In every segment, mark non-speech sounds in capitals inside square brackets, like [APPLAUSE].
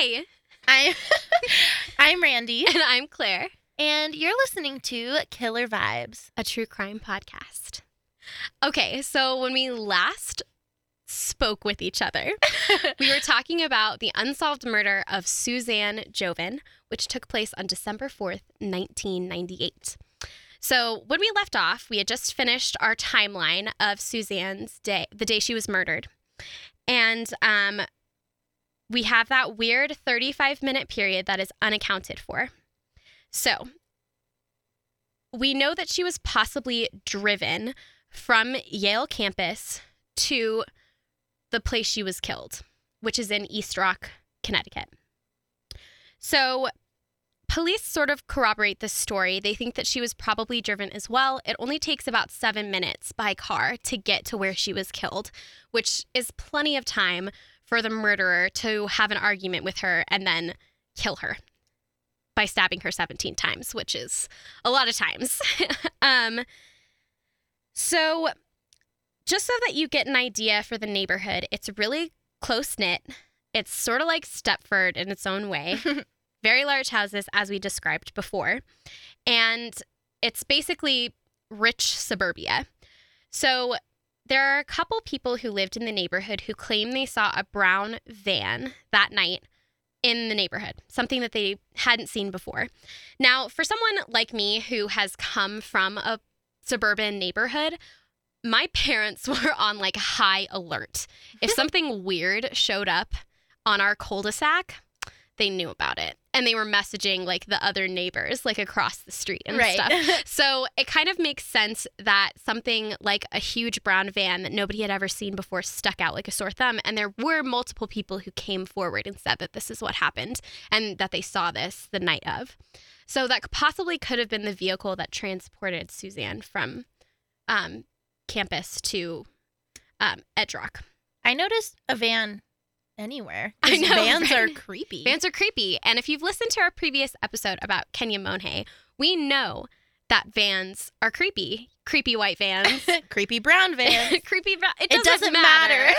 Hi, I'm [LAUGHS] I'm Randy, [LAUGHS] and I'm Claire, and you're listening to Killer Vibes. a true crime podcast. Okay, so when we last spoke with each other, [LAUGHS] we were talking about the unsolved murder of Suzanne Jovin, which took place on December 4th, 1998. So, when we left off, we had just finished our timeline of Suzanne's day, the day she was murdered. And um, we have that weird 35 minute period that is unaccounted for. So, we know that she was possibly driven from Yale campus to the place she was killed, which is in East Rock, Connecticut. So, police sort of corroborate this story. They think that she was probably driven as well. It only takes about seven minutes by car to get to where she was killed, which is plenty of time for the murderer to have an argument with her and then kill her by stabbing her 17 times, which is a lot of times. [LAUGHS] um, so, just so that you get an idea for the neighborhood, it's really close knit. It's sort of like Stepford in its own way. [LAUGHS] Very large houses, as we described before. And it's basically rich suburbia. So, there are a couple people who lived in the neighborhood who claim they saw a brown van that night in the neighborhood, something that they hadn't seen before. Now, for someone like me who has come from a suburban neighborhood, my parents [LAUGHS] were on like high alert. If [LAUGHS] something weird showed up on our cul-de-sac, they knew about it. And they were messaging like the other neighbors like across the street and Right. stuff. [LAUGHS] So it kind of makes sense that something like a huge brown van that nobody had ever seen before stuck out like a sore thumb. And there were multiple people who came forward and said that this is what happened and that they saw this the night of. So that possibly could have been the vehicle that transported Suzanne from um, campus to um, East Rock. I noticed a van anywhere. [LAUGHS] I know, vans are creepy. Vans are creepy. And if you've listened to our previous episode about Kenia Monge, we know that vans are creepy. Creepy white vans. [LAUGHS] creepy brown [LAUGHS] vans. creepy. va- It It doesn't, doesn't matter.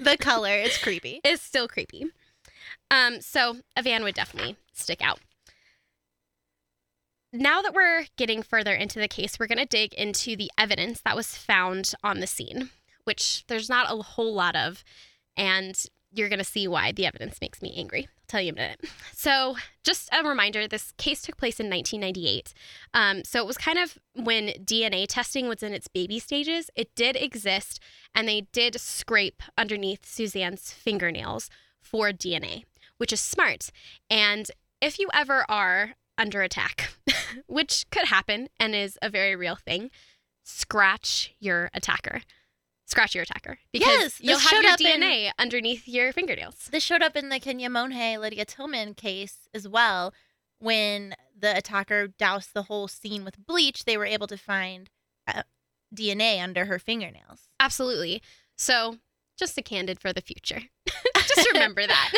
the color is creepy. it's still creepy. Um, so a van would definitely stick out. Now that we're getting further into the case, we're going to dig into the evidence that was found on the scene, which there's not a whole lot of, and you're going to see why the evidence makes me angry. I'll tell you in a minute. So, just a reminder this case took place in 1998. Um, so, it was kind of when DNA testing was in its baby stages. It did exist, and they did scrape underneath Suzanne's fingernails for DNA, which is smart. And if you ever are under attack, [LAUGHS] which could happen and is a very real thing, scratch your attacker. Scratch your attacker because Yes, you'll have your up in- DNA underneath your fingernails. This showed up in the Kenia Monge Lydia Tillman case as well. When the attacker doused the whole scene with bleach, they were able to find uh, DNA under her fingernails. Absolutely. So, just a candid for the future. [LAUGHS] just [LAUGHS] remember that.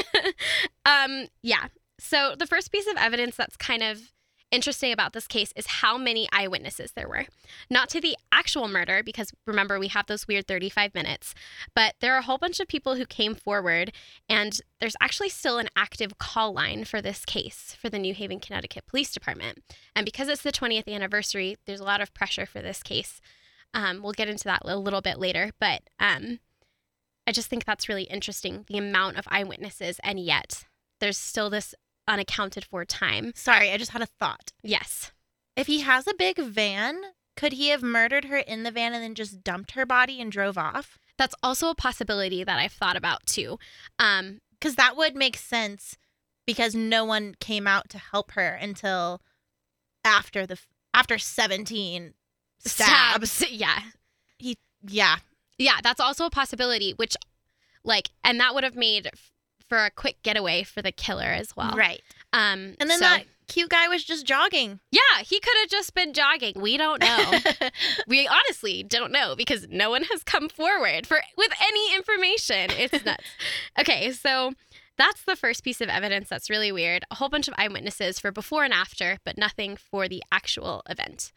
[LAUGHS] um, yeah. So, the first piece of evidence that's kind of interesting about this case is how many eyewitnesses there were. Not to the actual murder, because remember, we have those weird 35 minutes, but there are a whole bunch of people who came forward, and there's actually still an active call line for this case for the New Haven, Connecticut Police Department. And because it's the 20th anniversary, there's a lot of pressure for this case. Um, we'll get into that a little bit later, but um, I just think that's really interesting the amount of eyewitnesses, and yet there's still this unaccounted for time. Sorry, I just had a thought. Yes. If he has a big van, could he have murdered her in the van and then just dumped her body and drove off? That's also a possibility that I've thought about too. Um, Because that would make sense because no one came out to help her until after the after 17 stabs. stabs. [LAUGHS] Yeah. Yeah. Yeah, that's also a possibility, which, like, and that would have made for a quick getaway for the killer as well. Right. Um, And then so- that cute guy was just jogging. Yeah, he could have just been jogging. We don't know. [LAUGHS] we honestly don't know because no one has come forward for with any information. It's nuts. [LAUGHS] okay, so that's the first piece of evidence that's really weird. A whole bunch of eyewitnesses for before and after, but nothing for the actual event.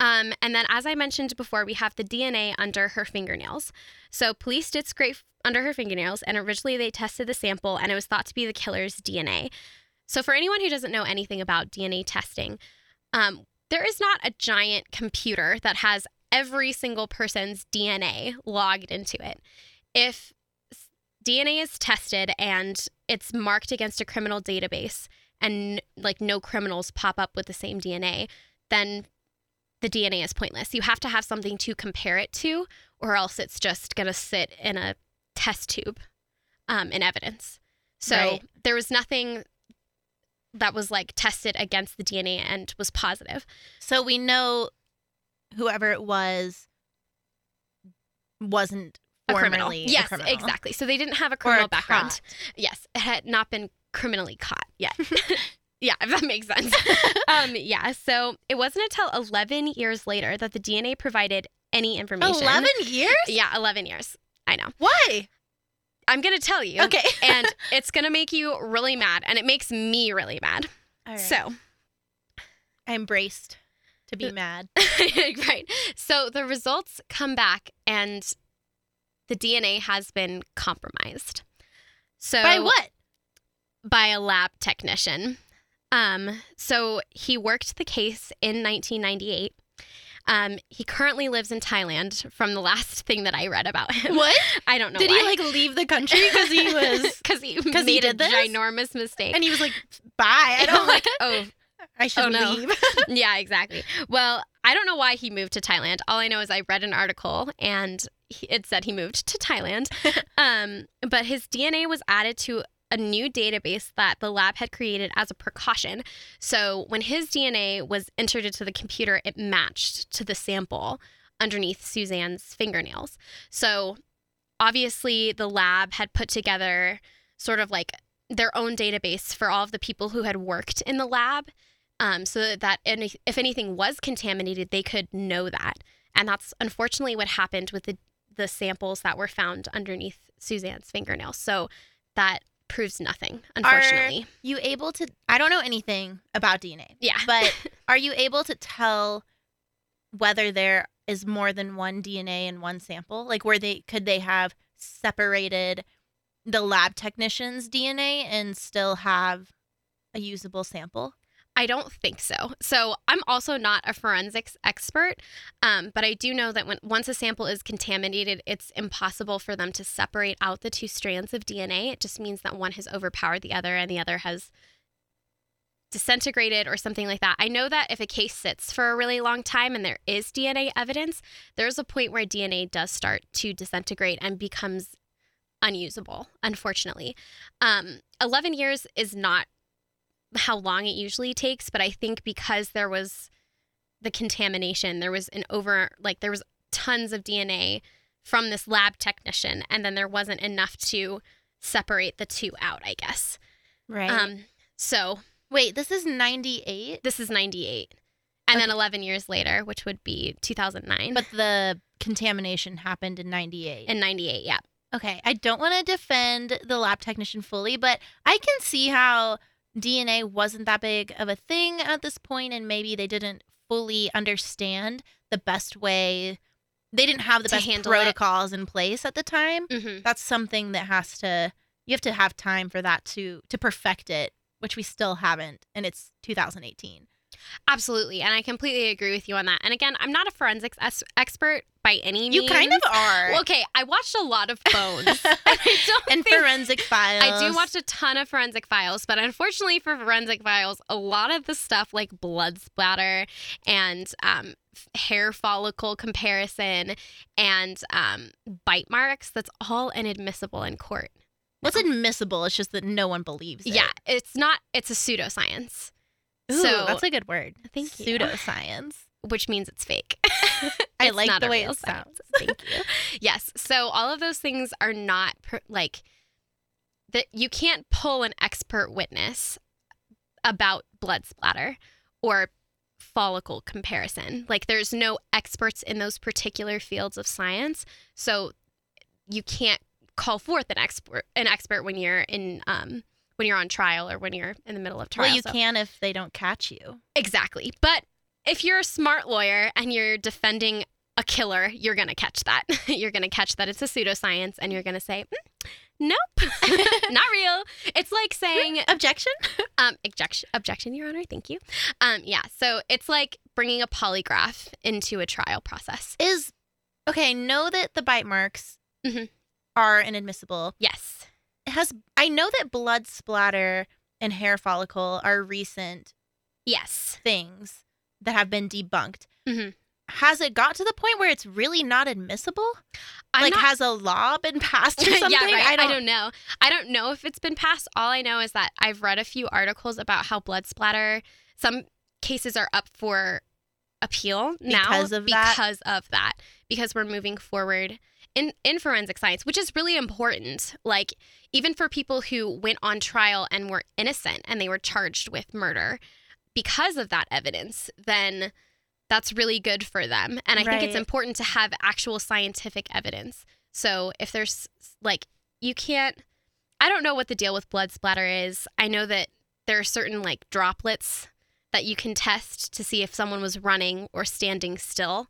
Um, and then, as I mentioned before, we have the DNA under her fingernails. So, police did scrape under her fingernails, and originally they tested the sample, and it was thought to be the killer's DNA. So, for anyone who doesn't know anything about DNA testing, um, there is not a giant computer that has every single person's DNA logged into it. If DNA is tested and it's marked against a criminal database, and like no criminals pop up with the same DNA, then the DNA is pointless. You have to have something to compare it to, or else it's just going to sit in a test tube um, in evidence. So Right. there was nothing that was like tested against the DNA and was positive. So we know whoever it was wasn't A criminal. formerly a Yes, criminal. exactly. So they didn't have a criminal a background. caught. Yes, it had not been criminally caught yet. [LAUGHS] [LAUGHS] yeah, [LAUGHS] if that makes sense. [LAUGHS] um, yeah, so it wasn't until 11 years later that the DNA provided any information. 11 years? Yeah, 11 years. I know. Why? I'm going to tell you. Okay. [LAUGHS] and it's going to make you really mad. And it makes me really mad. All right. So, I'm braced to be mad. right. So the results come back and the DNA has been compromised. So, By what? by a lab technician. Um, so he worked the case in 1998. Um, he currently lives in Thailand. From the last thing that I read about him, What? [LAUGHS] I don't know. Did he like leave the country because he was [LAUGHS] because he [LAUGHS] 'cause made he a this? ginormous mistake? and he was like, "Bye, I don't like. oh, I should Oh, no. leave." yeah, exactly. Well, I don't know why he moved to Thailand. All I know is I read an article and it said he moved to Thailand. um, but his DNA was added to a new database that the lab had created as a precaution. So when his DNA was entered into the computer, it matched to the sample underneath Suzanne's fingernails. So obviously, the lab had put together sort of like their own database for all of the people who had worked in the lab um, so that any, if anything was contaminated, they could know that. And that's unfortunately what happened with the, the samples that were found underneath Suzanne's fingernails. So that proves nothing, unfortunately. you able to? I don't know anything about DNA, yeah. but [LAUGHS] are you able to tell whether there is more than one DNA in one sample? Like, where they could they have separated the lab technician's DNA and still have a usable sample? I don't think so. So I'm also not a forensics expert, um, but I do know that when once a sample is contaminated, it's impossible for them to separate out the two strands of DNA. It just means that one has overpowered the other and the other has disintegrated or something like that. I know that if a case sits for a really long time and there is DNA evidence, there's a point where DNA does start to disintegrate and becomes unusable, unfortunately. Um, 11 years is not how long it usually takes, but I think because there was the contamination, there was an over, like, there was tons of DNA from this lab technician, and then there wasn't enough to separate the two out, I guess. Right. Um, so Wait, this is 98, this is 98. And then 11 years later, which would be 2009. but the contamination happened in 98. in 98, yeah. Okay, I don't want to defend the lab technician fully, but I can see how DNA wasn't that big of a thing at this point, and maybe they didn't fully understand the best way. They didn't have the best handle it. protocols in place at the time. hmm That's something that has to. You have to have time for that to to perfect it, which we still haven't, and it's 2018. Absolutely. And I completely agree with you on that. And again, I'm not a forensics es- expert by any means. You kind of are. Well, okay, I watched a lot of Bones. and [LAUGHS] I don't and think- forensic files. I do watch a ton of forensic files, but unfortunately for forensic files, a lot of the stuff like blood splatter and um, hair follicle comparison and um, bite marks, that's all inadmissible in court. What's admissible? It's just that no one believes it. Yeah, it's not, it's a pseudoscience, Ooh, So- that's a good word. Thank you. Pseudoscience. which means it's fake. [LAUGHS] I It's like not the way it science. sounds. Thank you. [LAUGHS] yes. So all of those things are not per, like that. You can't pull an expert witness about blood splatter or follicle comparison. Like there's no experts in those particular fields of science, so you can't call forth an expert an expert when you're in um when you're on trial or when you're in the middle of trial. Well, you So- can if they don't catch you. Exactly. But if you're a smart lawyer and you're defending a killer, you're going to catch that. [LAUGHS] you're going to catch that it's a pseudoscience and you're going to say, "Mm, nope, [LAUGHS] not real. It's like saying, [LAUGHS] Objection? um, objection, objection, Your Honor. Thank you. Um, yeah. So it's like bringing a polygraph into a trial process. Is okay, know that the bite marks Mhm. are inadmissible. Yes. Has I know that blood splatter and hair follicle are recent Yes. things that have been debunked. Mhm. Has it got to the point where it's really not admissible? I'm like, not- has a law been passed or something? [LAUGHS] yeah, right. I don't. know. I don't know if it's been passed. All I know is that I've read a few articles about how blood splatter. Some cases are up for appeal now Because of that? because of that. Because we're moving forward in in forensic science, which is really important. Like even for people who went on trial and were innocent and they were charged with murder because of that evidence, then that's really good for them. And I think it's important to have actual scientific evidence. So if there's like you can't I don't know what the deal with blood splatter is. I know that there are certain like droplets that you can test to see if someone was running or standing still.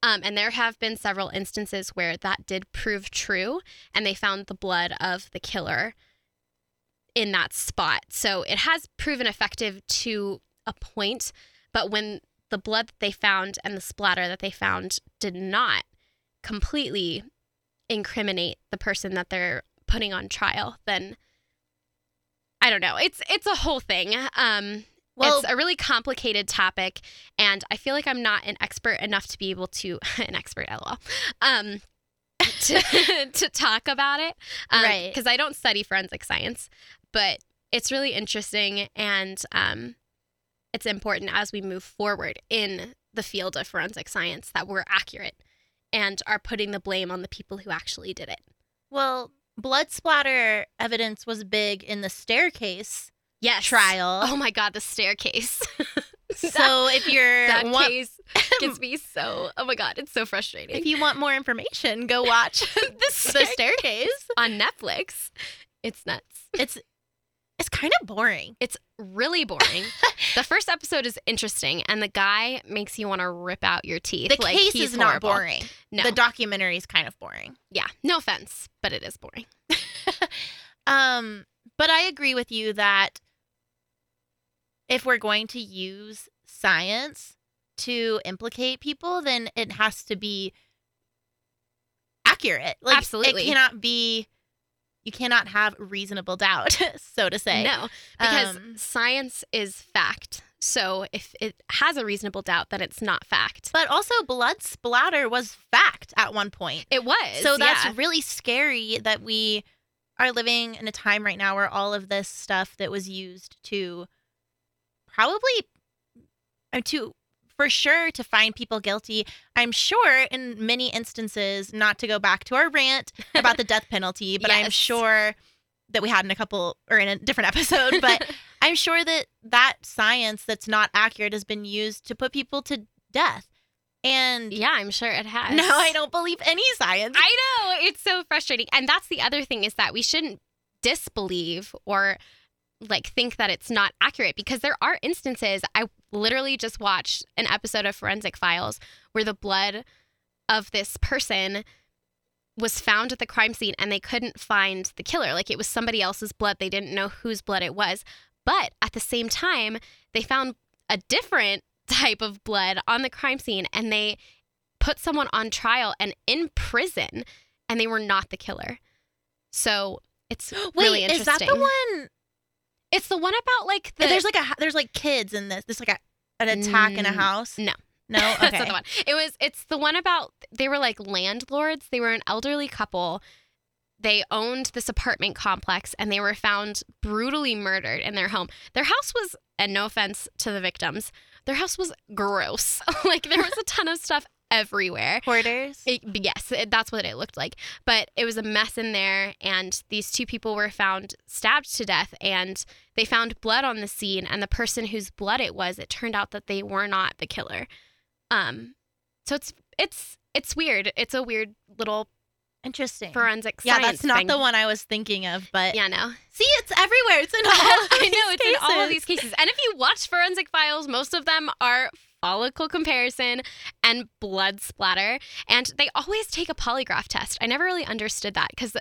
Um, and there have been several instances where that did prove true and they found the blood of the killer in that spot. So it has proven effective to a point, but when the blood that they found and the splatter that they found did not completely incriminate the person that they're putting on trial, then I don't know. It's it's a whole thing. Um Well, it's a really complicated topic and I feel like I'm not an expert enough to be able to [LAUGHS] an expert at law. Um [LAUGHS] to, [LAUGHS] to talk about it. Um, Right. Because I don't study forensic science, but it's really interesting and um, it's important as we move forward in the field of forensic science that we're accurate and are putting the blame on the people who actually did it. well, blood splatter evidence was big in the staircase Yes. trial. Oh my God, the staircase. [LAUGHS] so if you're that want, case [LAUGHS] gets [LAUGHS] me so, oh my God, it's so frustrating. if you want more information, go watch the the staircase staircase. on Netflix, it's nuts. It's it's kind of boring. It's really boring. the first episode is interesting, and the guy makes you want to rip out your teeth. The like, case is not horrible. boring. No, The documentary is kind of boring. yeah, no offense, but it is boring. Um, but I agree with you that if we're going to use science to implicate people, then it has to be accurate. Like Absolutely. it cannot be you cannot have reasonable doubt, [LAUGHS] so to say. No, because Um, science is fact. So if it has a reasonable doubt, then it's not fact. But also blood splatter was fact at one point. It was. So that's yeah. really scary that we are living in a time right now where all of this stuff that was used to probably uh, to for sure to find people guilty. I'm sure in many instances, not to go back to our rant about the death penalty, [LAUGHS] but I'm sure that we had in a couple or in a different episode, but [LAUGHS] I'm sure that that science that's not accurate has been used to put people to death. And yeah, I'm sure it has. no, I don't believe any science. I know it's so frustrating, and that's the other thing is that we shouldn't disbelieve or like think that it's not accurate because there are instances. I literally just watched an episode of Forensic Files where the blood of this person was found at the crime scene and they couldn't find the killer. Like it was somebody else's blood. They didn't know whose blood it was. But at the same time, they found a different [LAUGHS] type of blood on the crime scene and they put someone on trial and in prison and they were not the killer. So it's [GASPS] Wait, really is that the one? It's the one about like the there's like a there's like kids in this. There's like a an attack in a Mm, house. no. no. [LAUGHS] That's not the one. It was. It's the one about they were like landlords. They were an elderly couple. They owned this apartment complex, and they were found brutally murdered in their home. Their house was, and no offense to the victims, their house was gross. [LAUGHS] like there was a ton of stuff everywhere. Hoarders. It, yes, it, that's what it looked like. But it was a mess in there, and these two people were found stabbed to death, and they found blood on the scene. And the person whose blood it was, it turned out that they were not the killer. Um, so it's it's it's weird. It's a weird little Interesting. forensic yeah, that's not thing. the one I was thinking of, but Yeah, no. see, it's everywhere. It's in [LAUGHS] all. I know it's in all of these cases. And if you watch forensic files, most of them are follicle comparison, and blood splatter. And they always take a polygraph test. I never really understood that because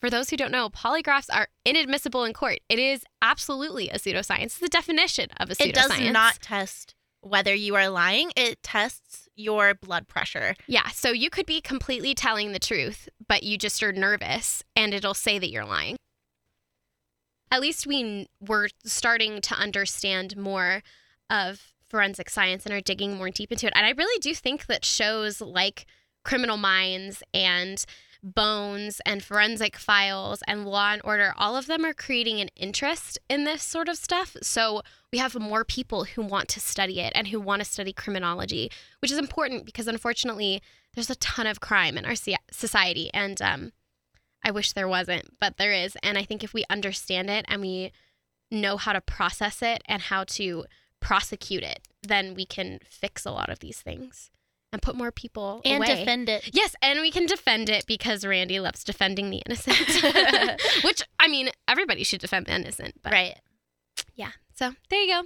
for those who don't know, polygraphs are inadmissible in court. It is absolutely a pseudoscience. It's the definition of a pseudoscience. It does not test whether you are lying. It tests your blood pressure. Yeah, so you could be completely telling the truth, but you just are nervous and it'll say that you're lying. At least we were starting to understand more of forensic science and are digging more deep into it. And I really do think that shows like Criminal Minds and Bones and Forensic Files and Law and Order, all of them are creating an interest in this sort of stuff. So we have more people who want to study it and who want to study criminology, which is important because unfortunately, there's a ton of crime in our society. And um, I wish there wasn't, but there is. And I think if we understand it and we know how to process it and how to prosecute it, then we can fix a lot of these things and put more people and away. defend it. Yes, and we can defend it because Randy loves defending the innocent. [LAUGHS] [LAUGHS] Which I mean, everybody should defend the innocent, but right. Yeah. So there you go.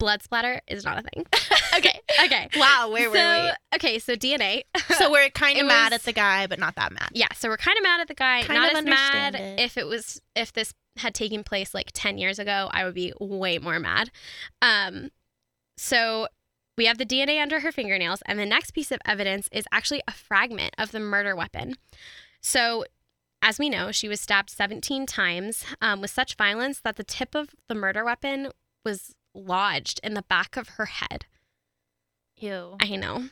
Blood splatter is not a thing. [LAUGHS] okay. Okay. Wow. Where so, were we? Okay. So DNA. so we're kind of mad was- at the guy, but not that mad. yeah. So we're kind of mad at the guy. Kind not as mad it. if it was if this had taken place like ten years ago. I would be way more mad. Um. So we have the DNA under her fingernails, and the next piece of evidence is actually a fragment of the murder weapon. So, as we know, she was stabbed 17 times um, with such violence that the tip of the murder weapon was lodged in the back of her head. Ew. I know.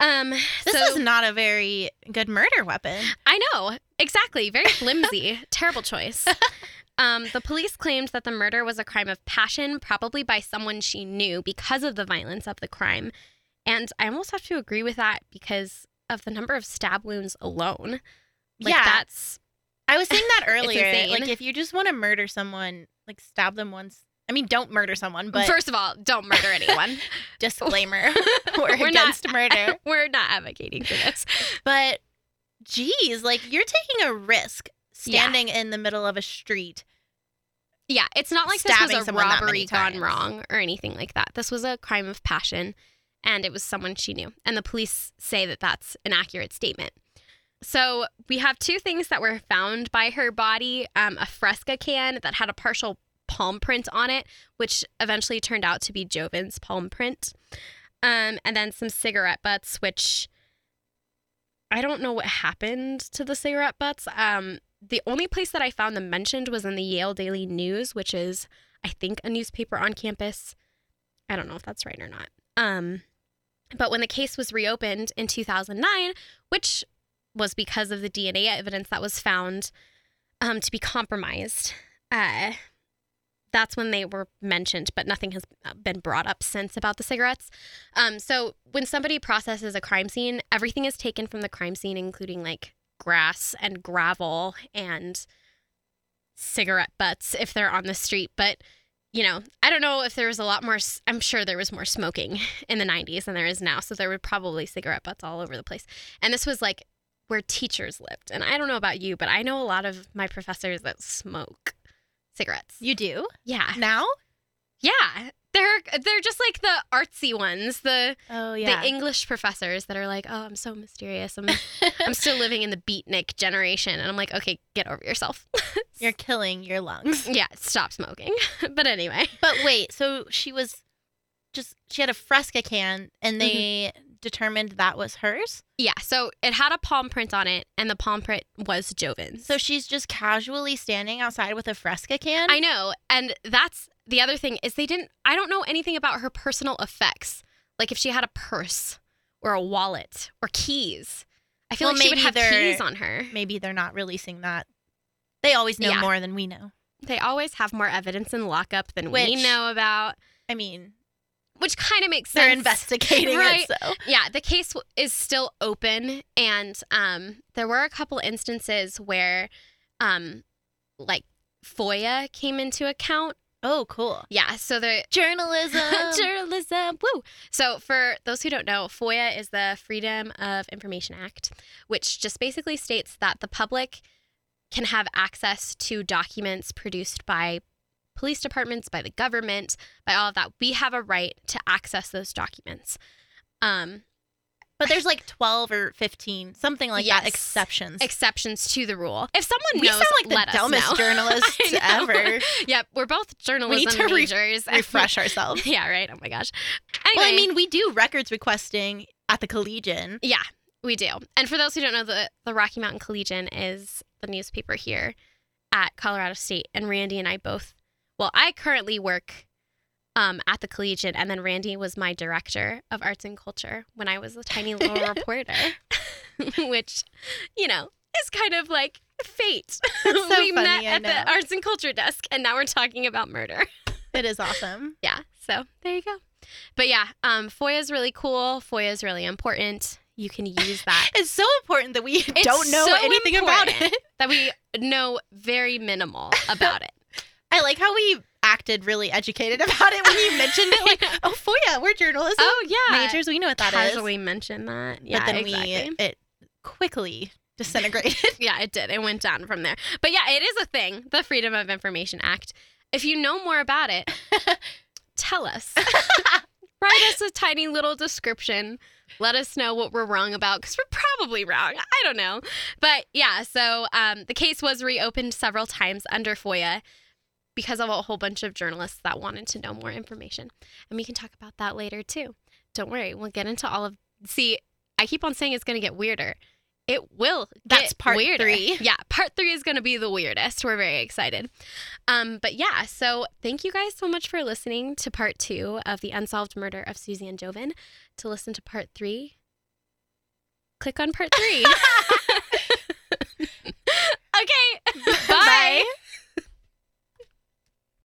Um, This so, is not a very good murder weapon. I know exactly. Very flimsy. [LAUGHS] Terrible choice. [LAUGHS] Um, the police claimed that the murder was a crime of passion, probably by someone she knew because of the violence of the crime. And I almost have to agree with that because of the number of stab wounds alone. Like yeah, that's I was saying that [LAUGHS] earlier. like, if you just want to murder someone, like stab them once. I mean, don't murder someone, but first of all, don't murder anyone. [LAUGHS] disclaimer: [LAUGHS] we're, We're not- against murder. We're not advocating for this. But, geez, like you're taking a risk Yeah. standing in the middle of a street. Yeah, it's not like this was a robbery gone wrong or anything like that. This was a crime of passion, and it was someone she knew. And the police say that that's an accurate statement. So we have two things that were found by her body: um, a Fresca can that had a partial palm print on it, which eventually turned out to be Jovin's palm print, um, and then some cigarette butts, which I don't know what happened to the cigarette butts. Um, the only place that I found them mentioned was in the Yale Daily News, which is, I think, a newspaper on campus. I don't know if that's right or not. Um, but when the case was reopened in 2009, which was because of the DNA evidence that was found um, to be compromised, uh, that's when they were mentioned, but nothing has uh, been brought up since about the cigarettes. Um, so when somebody processes a crime scene, everything is taken from the crime scene, including like grass and gravel and cigarette butts if they're on the street. But you know, I don't know if there was a lot more. I'm sure there was more smoking [LAUGHS] in the 90s than there is now. So there were probably cigarette butts all over the place. And this was like where teachers lived. And I don't know about you, but I know a lot of my professors that smoke cigarettes. You do Yeah. now? Yeah. They're they're just like the artsy ones, the Oh yeah. the English professors that are like, "Oh, I'm so mysterious. I'm [LAUGHS] I'm still living in the beatnik generation." And I'm like, "Okay, get over yourself." [LAUGHS] You're killing your lungs. [LAUGHS] yeah, stop smoking. but anyway, But wait, so she was just she had a Fresca can and mm-hmm. they determined that was hers. yeah, so it had a palm print on it and the palm print was Jovin's. So she's just casually standing outside with a Fresca can. I know, and that's the other thing is they didn't I don't know anything about her personal effects. Like if she had a purse or a wallet or keys. I feel Well, like she would have keys on her. Maybe they're not releasing that. They always know Yeah. more than we know. They always have more evidence in lockup than we know about, I mean, which kind of makes sense. they're investigating Right. it. So Yeah, the case is still open, and um, there were a couple instances where, um, like FOIA came into account. oh, cool. Yeah, so the [LAUGHS] Journalism. [LAUGHS] journalism, woo. So for those who don't know, FOIA is the Freedom of Information Act, which just basically states that the public can have access to documents produced by police departments, by the government, by all of that. We have a right to access those documents. Um, But there's like 12 or 15, something like Yes. that, exceptions. exceptions to the rule. If someone we knows, sound like the let us dumbest know. [LAUGHS] journalists ever. Yep, we're both journalism to re- [LAUGHS] Refresh ourselves. [LAUGHS] yeah, right. Oh my gosh. Anyway, Well, I mean, we do records requesting at the Collegian. yeah, we do. And for those who don't know, the the Rocky Mountain Collegian is the newspaper here at Colorado State, and Randy and I both. Well, I currently work um, at the Collegian, and then Randy was my director of arts and culture when I was a tiny little [LAUGHS] reporter, [LAUGHS] which, you know, is kind of like fate. So [LAUGHS] we met funny, I at the arts and culture desk, and now we're talking about murder. It is awesome. yeah, so there you go. But yeah, um, FOIA is really cool. FOIA is really important. You can use that. It's so important that we don't know so anything about it. that we know very minimal about it. I like how we acted really educated [LAUGHS] about it when you mentioned it. Like, [LAUGHS] oh, FOIA, we're journalism Oh yeah, majors. We know what that is. casually mention that. Yeah, but then exactly. we it quickly [LAUGHS] disintegrated. yeah, it did. It went down from there. But yeah, it is a thing. The Freedom of Information Act. If you know more about it, tell us. Write us a tiny little description. Let us know what we're wrong about because we're probably wrong. I don't know. But yeah, so um, the case was reopened several times under FOIA because of a whole bunch of journalists that wanted to know more information. And we can talk about that later too. Don't worry, we'll get into all of. See, I keep on saying it's going to get weirder. It will. That's get part weirder. three. [LAUGHS] Yeah, part three is going to be the weirdest. We're very excited. Um, but yeah, so thank you guys so much for listening to part two of the unsolved murder of Suzanne Jovin. To listen to part three, click on part three. [LAUGHS] [LAUGHS] okay, bye. Bye.